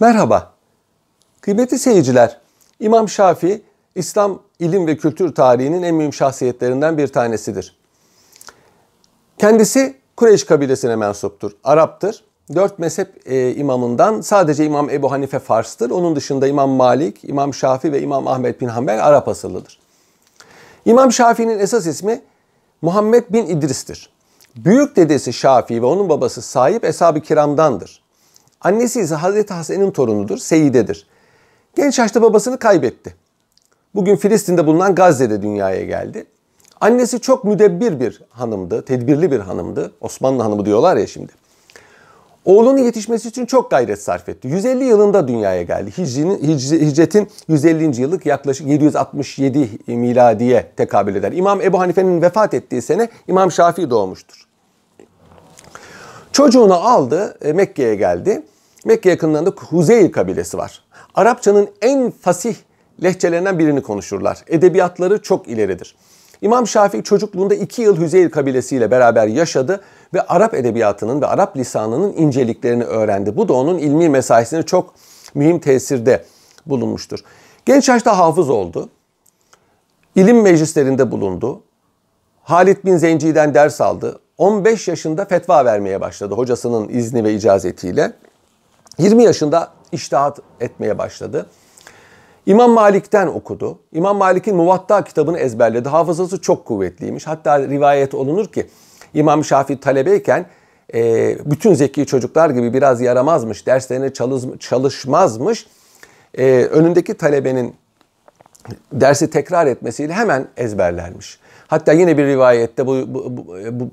Merhaba. Kıymetli seyirciler, İmam Şafii İslam ilim ve kültür tarihinin en mühim şahsiyetlerinden bir tanesidir. Kendisi Kureyş kabilesine mensuptur, Arap'tır. Dört mezhep e, imamından sadece İmam Ebu Hanife Fars'tır. Onun dışında İmam Malik, İmam Şafii ve İmam Ahmet bin Hanbel Arap asıllıdır. İmam Şafii'nin esas ismi Muhammed bin İdris'tir. Büyük dedesi Şafii ve onun babası sahip Eshab-ı Kiram'dandır. Annesi ise Hazreti Hasan'ın torunudur, Seyide'dir. Genç yaşta babasını kaybetti. Bugün Filistin'de bulunan Gazze'de dünyaya geldi. Annesi çok müdebbir bir hanımdı, tedbirli bir hanımdı. Osmanlı hanımı diyorlar ya şimdi. Oğlunun yetişmesi için çok gayret sarf etti. 150 yılında dünyaya geldi. Hicrinin, hicretin 150. yıllık yaklaşık 767 miladiye tekabül eder. İmam Ebu Hanife'nin vefat ettiği sene İmam Şafii doğmuştur. Çocuğunu aldı, e, Mekke'ye geldi. Mekke yakınlarında Huzeyl kabilesi var. Arapçanın en fasih lehçelerinden birini konuşurlar. Edebiyatları çok ileridir. İmam Şafii çocukluğunda iki yıl Hüzeyl kabilesiyle beraber yaşadı ve Arap edebiyatının ve Arap lisanının inceliklerini öğrendi. Bu da onun ilmi mesaisine çok mühim tesirde bulunmuştur. Genç yaşta hafız oldu. İlim meclislerinde bulundu. Halit bin Zenci'den ders aldı. 15 yaşında fetva vermeye başladı hocasının izni ve icazetiyle. 20 yaşında iştihat etmeye başladı. İmam Malik'ten okudu. İmam Malik'in Muvatta kitabını ezberledi. Hafızası çok kuvvetliymiş. Hatta rivayet olunur ki İmam Şafii talebeyken e, bütün zeki çocuklar gibi biraz yaramazmış, derslerine çalışmazmış. E, önündeki talebenin dersi tekrar etmesiyle hemen ezberlermiş. Hatta yine bir rivayette bu, bu, bu, bu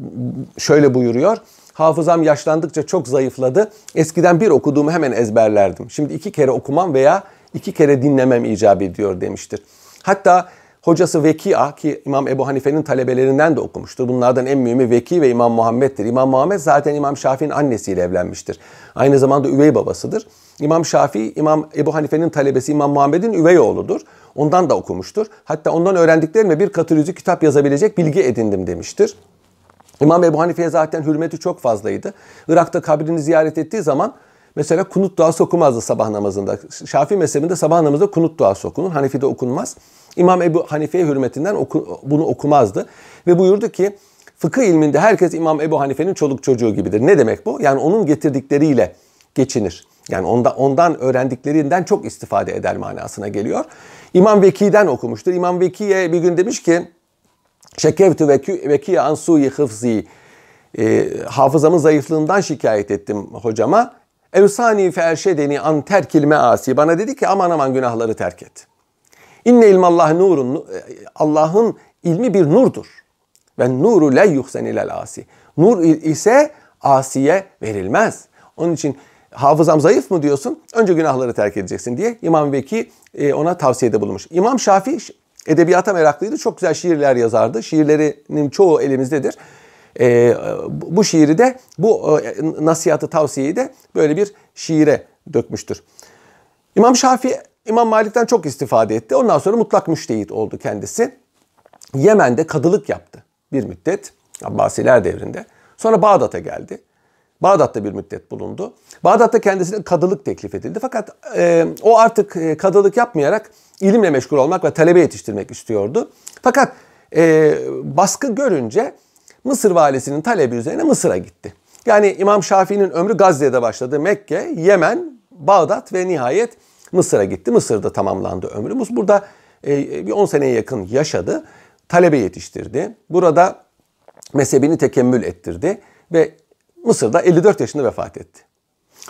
şöyle buyuruyor. Hafızam yaşlandıkça çok zayıfladı. Eskiden bir okuduğumu hemen ezberlerdim. Şimdi iki kere okumam veya iki kere dinlemem icap ediyor demiştir. Hatta hocası Vekia ki İmam Ebu Hanife'nin talebelerinden de okumuştur. Bunlardan en mühimi Veki ve İmam Muhammed'dir. İmam Muhammed zaten İmam Şafii'nin annesiyle evlenmiştir. Aynı zamanda üvey babasıdır. İmam Şafii, İmam Ebu Hanife'nin talebesi İmam Muhammed'in üvey oğludur. Ondan da okumuştur. Hatta ondan öğrendiklerimle bir katı kitap yazabilecek bilgi edindim demiştir. İmam Ebu Hanife'ye zaten hürmeti çok fazlaydı. Irak'ta kabrini ziyaret ettiği zaman mesela kunut duası okumazdı sabah namazında. Şafii mezhebinde sabah namazında kunut duası okunur. Hanefi'de okunmaz. İmam Ebu Hanife'ye hürmetinden oku, bunu okumazdı. Ve buyurdu ki fıkıh ilminde herkes İmam Ebu Hanife'nin çoluk çocuğu gibidir. Ne demek bu? Yani onun getirdikleriyle geçinir. Yani onda, ondan öğrendiklerinden çok istifade eder manasına geliyor. İmam Veki'den okumuştur. İmam Veki'ye bir gün demiş ki Şekevtü vekiye ansuyi hıfzi. E, hafızamın zayıflığından şikayet ettim hocama. Evsani fe erşedeni an terkil measi. Bana dedi ki aman aman günahları terk et. İnne ilmallah nurun. Allah'ın ilmi bir nurdur. Ve nuru le yuhsen ilel asi. Nur ise asiye verilmez. Onun için hafızam zayıf mı diyorsun? Önce günahları terk edeceksin diye İmam Veki e, ona tavsiyede bulunmuş. İmam Şafii edebiyata meraklıydı. Çok güzel şiirler yazardı. Şiirlerinin çoğu elimizdedir. E, bu şiiri de bu e, nasihatı tavsiyeyi de böyle bir şiire dökmüştür. İmam Şafii İmam Malik'ten çok istifade etti. Ondan sonra mutlak müştehit oldu kendisi. Yemen'de kadılık yaptı bir müddet Abbasiler devrinde. Sonra Bağdat'a geldi. Bağdat'ta bir müddet bulundu. Bağdat'ta kendisine kadılık teklif edildi. Fakat e, o artık e, kadılık yapmayarak ilimle meşgul olmak ve talebe yetiştirmek istiyordu. Fakat e, baskı görünce Mısır valisinin talebi üzerine Mısır'a gitti. Yani İmam Şafii'nin ömrü Gazze'de başladı. Mekke, Yemen, Bağdat ve nihayet Mısır'a gitti. Mısır'da tamamlandı ömrü. Burada e, bir 10 seneye yakın yaşadı. Talebe yetiştirdi. Burada mezhebini tekemmül ettirdi ve Mısır'da 54 yaşında vefat etti.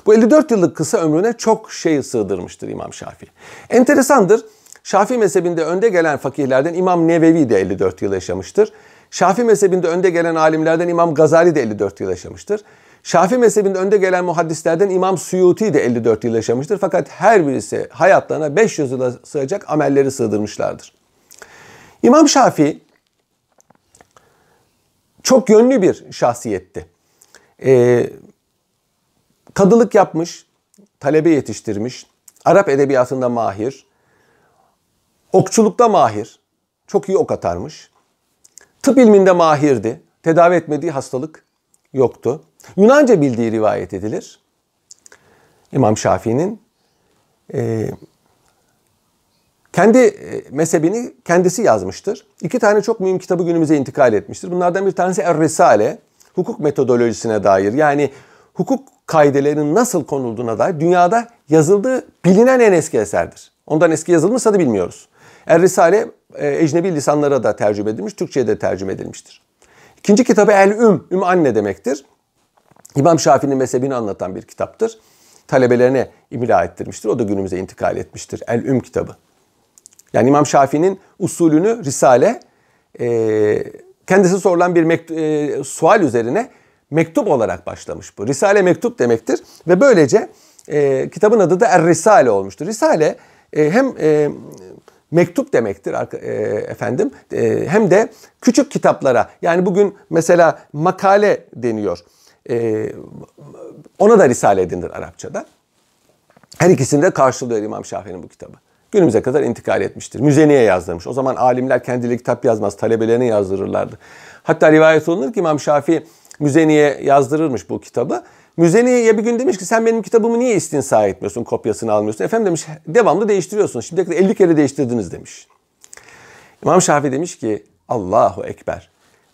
Bu 54 yıllık kısa ömrüne çok şey sığdırmıştır İmam Şafii. Enteresandır. Şafii mezhebinde önde gelen fakihlerden İmam Nevevi de 54 yıl yaşamıştır. Şafii mezhebinde önde gelen alimlerden İmam Gazali de 54 yıl yaşamıştır. Şafii mezhebinde önde gelen muhaddislerden İmam Suyuti de 54 yıl yaşamıştır. Fakat her birisi hayatlarına 500 yıla sığacak amelleri sığdırmışlardır. İmam Şafii çok yönlü bir şahsiyetti. Ee, kadılık yapmış, talebe yetiştirmiş, Arap edebiyatında mahir, okçulukta mahir, çok iyi ok atarmış. Tıp ilminde mahirdi, tedavi etmediği hastalık yoktu. Yunanca bildiği rivayet edilir. İmam Şafii'nin e, kendi e, mezhebini kendisi yazmıştır. İki tane çok mühim kitabı günümüze intikal etmiştir. Bunlardan bir tanesi Er-Risale, hukuk metodolojisine dair. Yani hukuk kaidelerinin nasıl konulduğuna dair dünyada yazıldığı bilinen en eski eserdir. Ondan eski yazılmışsa da bilmiyoruz. Er-Risale e, ecnebi lisanlara da tercüme edilmiş, Türkçe'ye de tercüme edilmiştir. İkinci kitabı El-Üm, Üm anne demektir. İmam Şafii'nin mezhebini anlatan bir kitaptır. Talebelerine imla ettirmiştir. O da günümüze intikal etmiştir. El-Üm kitabı. Yani İmam Şafii'nin usulünü Risale e, kendisi sorulan bir e, sual üzerine mektup olarak başlamış bu. Risale mektup demektir ve böylece e, kitabın adı da Er Risale olmuştur. Risale e, hem e, mektup demektir e, efendim e, hem de küçük kitaplara yani bugün mesela makale deniyor. E, ona da Risale edindir Arapçada. Her ikisinde karşılıyor İmam Şafii'nin bu kitabı. Günümüze kadar intikal etmiştir. Müzeniye yazdırmış. O zaman alimler kendileri kitap yazmaz, talebelerine yazdırırlardı. Hatta rivayet olunur ki İmam Şafii Müzeniye yazdırırmış bu kitabı. Müzeniye'ye bir gün demiş ki sen benim kitabımı niye istinsa etmiyorsun, kopyasını almıyorsun? Efendim demiş devamlı değiştiriyorsun. Şimdiye kadar 50 kere değiştirdiniz demiş. İmam Şafii demiş ki Allahu Ekber.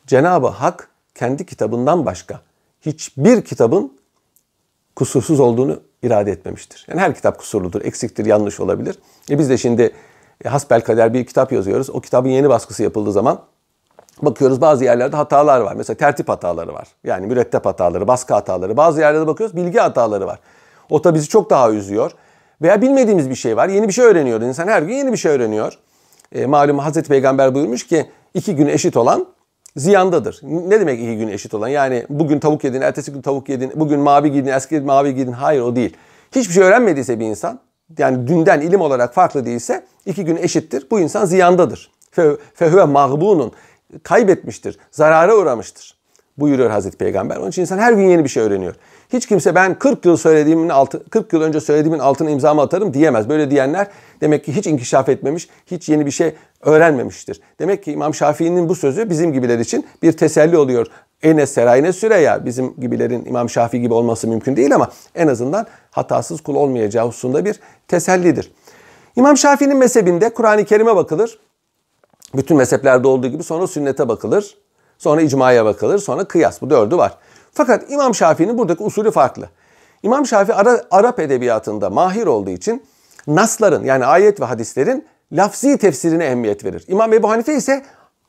Cenab-ı Hak kendi kitabından başka hiçbir kitabın kusursuz olduğunu irade etmemiştir. Yani her kitap kusurludur, eksiktir, yanlış olabilir. E biz de şimdi e, hasbel kader bir kitap yazıyoruz. O kitabın yeni baskısı yapıldığı zaman bakıyoruz bazı yerlerde hatalar var. Mesela tertip hataları var. Yani mürettep hataları, baskı hataları. Bazı yerlerde bakıyoruz bilgi hataları var. O da bizi çok daha üzüyor. Veya bilmediğimiz bir şey var. Yeni bir şey öğreniyor. İnsan her gün yeni bir şey öğreniyor. E, malum Hazreti Peygamber buyurmuş ki iki gün eşit olan ziyandadır. Ne demek iki gün eşit olan? Yani bugün tavuk yedin, ertesi gün tavuk yedin, bugün mavi giydin, eski gün mavi giydin. Hayır o değil. Hiçbir şey öğrenmediyse bir insan, yani dünden ilim olarak farklı değilse iki gün eşittir. Bu insan ziyandadır. Fehüve mağbunun kaybetmiştir, zarara uğramıştır. Buyuruyor Hazreti Peygamber. Onun için insan her gün yeni bir şey öğreniyor. Hiç kimse ben 40 yıl söylediğimin altı 40 yıl önce söylediğimin altına imzamı atarım diyemez. Böyle diyenler demek ki hiç inkişaf etmemiş, hiç yeni bir şey öğrenmemiştir. Demek ki İmam Şafii'nin bu sözü bizim gibiler için bir teselli oluyor. Ene serayne süreya bizim gibilerin İmam Şafii gibi olması mümkün değil ama en azından hatasız kul olmayacağı hususunda bir tesellidir. İmam Şafii'nin mezhebinde Kur'an-ı Kerim'e bakılır. Bütün mezheplerde olduğu gibi sonra sünnete bakılır. Sonra icmaya bakılır. Sonra kıyas. Bu dördü var. Fakat İmam Şafii'nin buradaki usulü farklı. İmam Şafii Ara, Arap edebiyatında mahir olduğu için nasların yani ayet ve hadislerin lafzi tefsirine ehemmiyet verir. İmam Ebu Hanife ise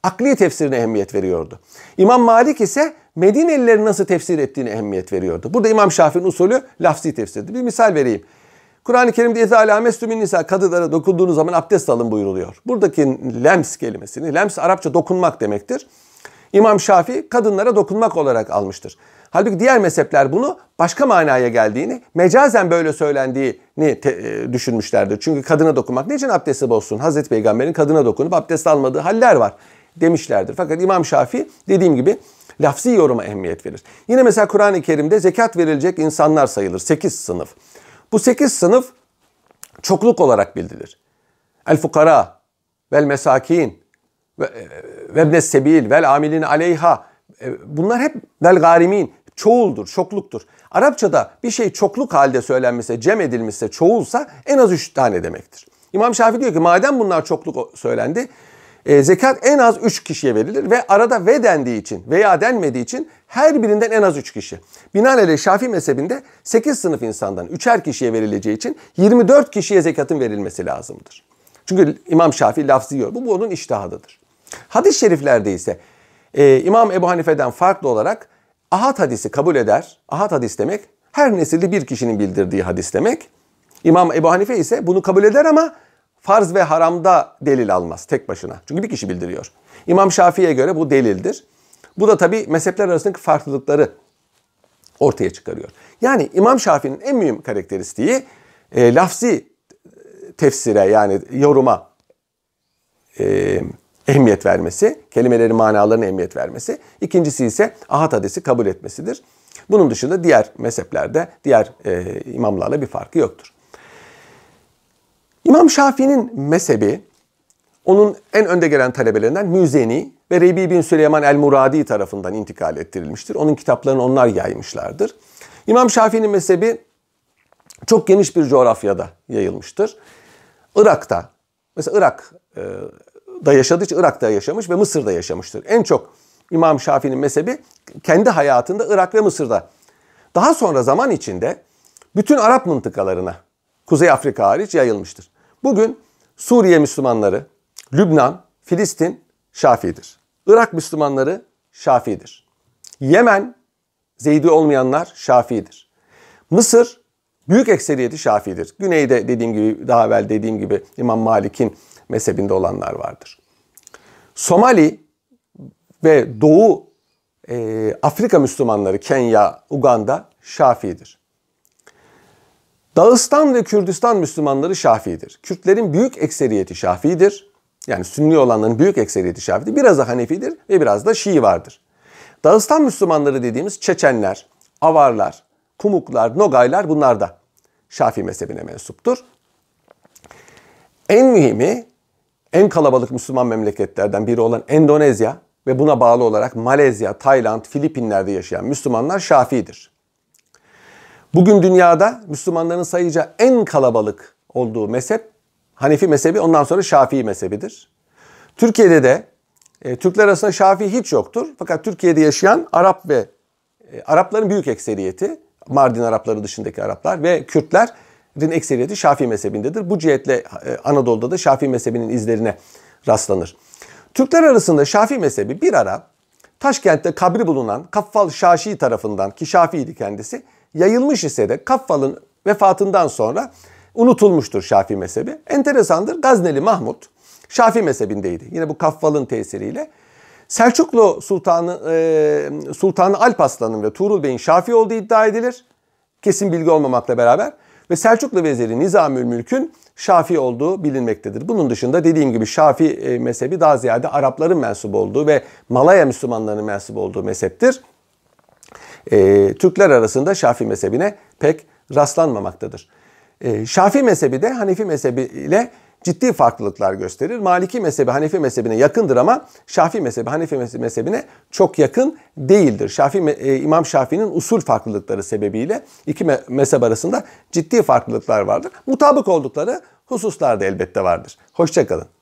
akli tefsirine ehemmiyet veriyordu. İmam Malik ise Medinelilerin nasıl tefsir ettiğine ehemmiyet veriyordu. Burada İmam Şafii'nin usulü lafzi tefsirdi. Bir misal vereyim. Kur'an-ı Kerim'de اِذَا لَامَسْتُ nisa kadılara dokunduğunuz zaman abdest alın buyuruluyor. Buradaki lems kelimesini, lems Arapça dokunmak demektir. İmam Şafii kadınlara dokunmak olarak almıştır. Halbuki diğer mezhepler bunu başka manaya geldiğini, mecazen böyle söylendiğini te, e, düşünmüşlerdir. Çünkü kadına dokunmak ne için abdesti bozsun? Hazreti Peygamber'in kadına dokunup abdest almadığı haller var demişlerdir. Fakat İmam Şafii dediğim gibi lafzi yoruma ehemmiyet verir. Yine mesela Kur'an-ı Kerim'de zekat verilecek insanlar sayılır. 8 sınıf. Bu 8 sınıf çokluk olarak bildirir. El fukara vel mesakin ve e, ebnes sebil vel amilin aleyha e, bunlar hep vel garimin çoğuldur, çokluktur. Arapçada bir şey çokluk halde söylenmişse, cem edilmişse, çoğulsa en az üç tane demektir. İmam Şafii diyor ki madem bunlar çokluk söylendi, e, zekat en az üç kişiye verilir ve arada ve dendiği için veya denmediği için her birinden en az üç kişi. Binaenaleyh Şafii mezhebinde 8 sınıf insandan üçer kişiye verileceği için 24 kişiye zekatın verilmesi lazımdır. Çünkü İmam Şafii lafzı diyor. Bu, bu onun iştihadıdır. Hadis-i şeriflerde ise e, İmam Ebu Hanife'den farklı olarak ahad hadisi kabul eder. Ahad hadis demek her nesilde bir kişinin bildirdiği hadis demek. İmam Ebu Hanife ise bunu kabul eder ama farz ve haramda delil almaz tek başına. Çünkü bir kişi bildiriyor. İmam Şafii'ye göre bu delildir. Bu da tabi mezhepler arasındaki farklılıkları ortaya çıkarıyor. Yani İmam Şafii'nin en mühim karakteristiği e, lafzi tefsire yani yoruma e, ehemmiyet vermesi, kelimelerin manalarına ehemmiyet vermesi. İkincisi ise ahad hadisi kabul etmesidir. Bunun dışında diğer mezheplerde, diğer e, imamlarla bir farkı yoktur. İmam Şafii'nin mezhebi, onun en önde gelen talebelerinden Müzeni ve Rebi bin Süleyman el-Muradi tarafından intikal ettirilmiştir. Onun kitaplarını onlar yaymışlardır. İmam Şafii'nin mezhebi çok geniş bir coğrafyada yayılmıştır. Irak'ta, mesela Irak e, da yaşadığı için Irak'ta yaşamış ve Mısır'da yaşamıştır. En çok İmam Şafii'nin mezhebi kendi hayatında Irak ve Mısır'da. Daha sonra zaman içinde bütün Arap mıntıkalarına, Kuzey Afrika hariç yayılmıştır. Bugün Suriye Müslümanları, Lübnan, Filistin Şafii'dir. Irak Müslümanları Şafii'dir. Yemen, Zeydi olmayanlar Şafii'dir. Mısır, büyük ekseriyeti Şafii'dir. Güneyde dediğim gibi, daha evvel dediğim gibi İmam Malik'in mezhebinde olanlar vardır. Somali ve Doğu e, Afrika Müslümanları, Kenya, Uganda Şafii'dir. Dağıstan ve Kürdistan Müslümanları Şafii'dir. Kürtlerin büyük ekseriyeti Şafii'dir. Yani Sünni olanların büyük ekseriyeti Şafii'dir. Biraz da Hanefi'dir ve biraz da Şii vardır. Dağıstan Müslümanları dediğimiz Çeçenler, Avarlar, Kumuklar, Nogaylar bunlar da Şafii mezhebine mensuptur. En mühimi en kalabalık Müslüman memleketlerden biri olan Endonezya ve buna bağlı olarak Malezya, Tayland, Filipinler'de yaşayan Müslümanlar Şafii'dir. Bugün dünyada Müslümanların sayıca en kalabalık olduğu mezhep Hanefi mezhebi ondan sonra Şafii mezhebidir. Türkiye'de de e, Türkler arasında Şafii hiç yoktur. Fakat Türkiye'de yaşayan Arap ve e, Arapların büyük ekseriyeti, Mardin Arapları dışındaki Araplar ve Kürtlerin ekseriyeti Şafii mezhebindedir. Bu cihetle e, Anadolu'da da Şafii mezhebinin izlerine rastlanır. Türkler arasında Şafii mezhebi bir ara Taşkent'te kabri bulunan Kaffal Şaşi tarafından ki Şafii'ydi kendisi yayılmış ise de Kaffal'ın vefatından sonra unutulmuştur Şafii mezhebi. Enteresandır Gazneli Mahmut Şafii mezhebindeydi. Yine bu Kaffal'ın tesiriyle. Selçuklu Sultanı e, Sultanı Alp Aslan'ın ve Tuğrul Bey'in Şafii olduğu iddia edilir. Kesin bilgi olmamakla beraber. Ve Selçuklu veziri Nizamül Mülk'ün Şafii olduğu bilinmektedir. Bunun dışında dediğim gibi Şafii e, mezhebi daha ziyade Arapların mensup olduğu ve Malaya Müslümanlarının mensup olduğu mezheptir. E, Türkler arasında Şafii mezhebine pek rastlanmamaktadır. E, Şafii mezhebi de Hanefi mezhebi ile ciddi farklılıklar gösterir. Maliki mezhebi Hanefi mezhebine yakındır ama Şafii mezhebi Hanefi mezhebine çok yakın değildir. Şafii e, İmam Şafii'nin usul farklılıkları sebebiyle iki mezhep arasında ciddi farklılıklar vardır. Mutabık oldukları hususlar da elbette vardır. Hoşçakalın.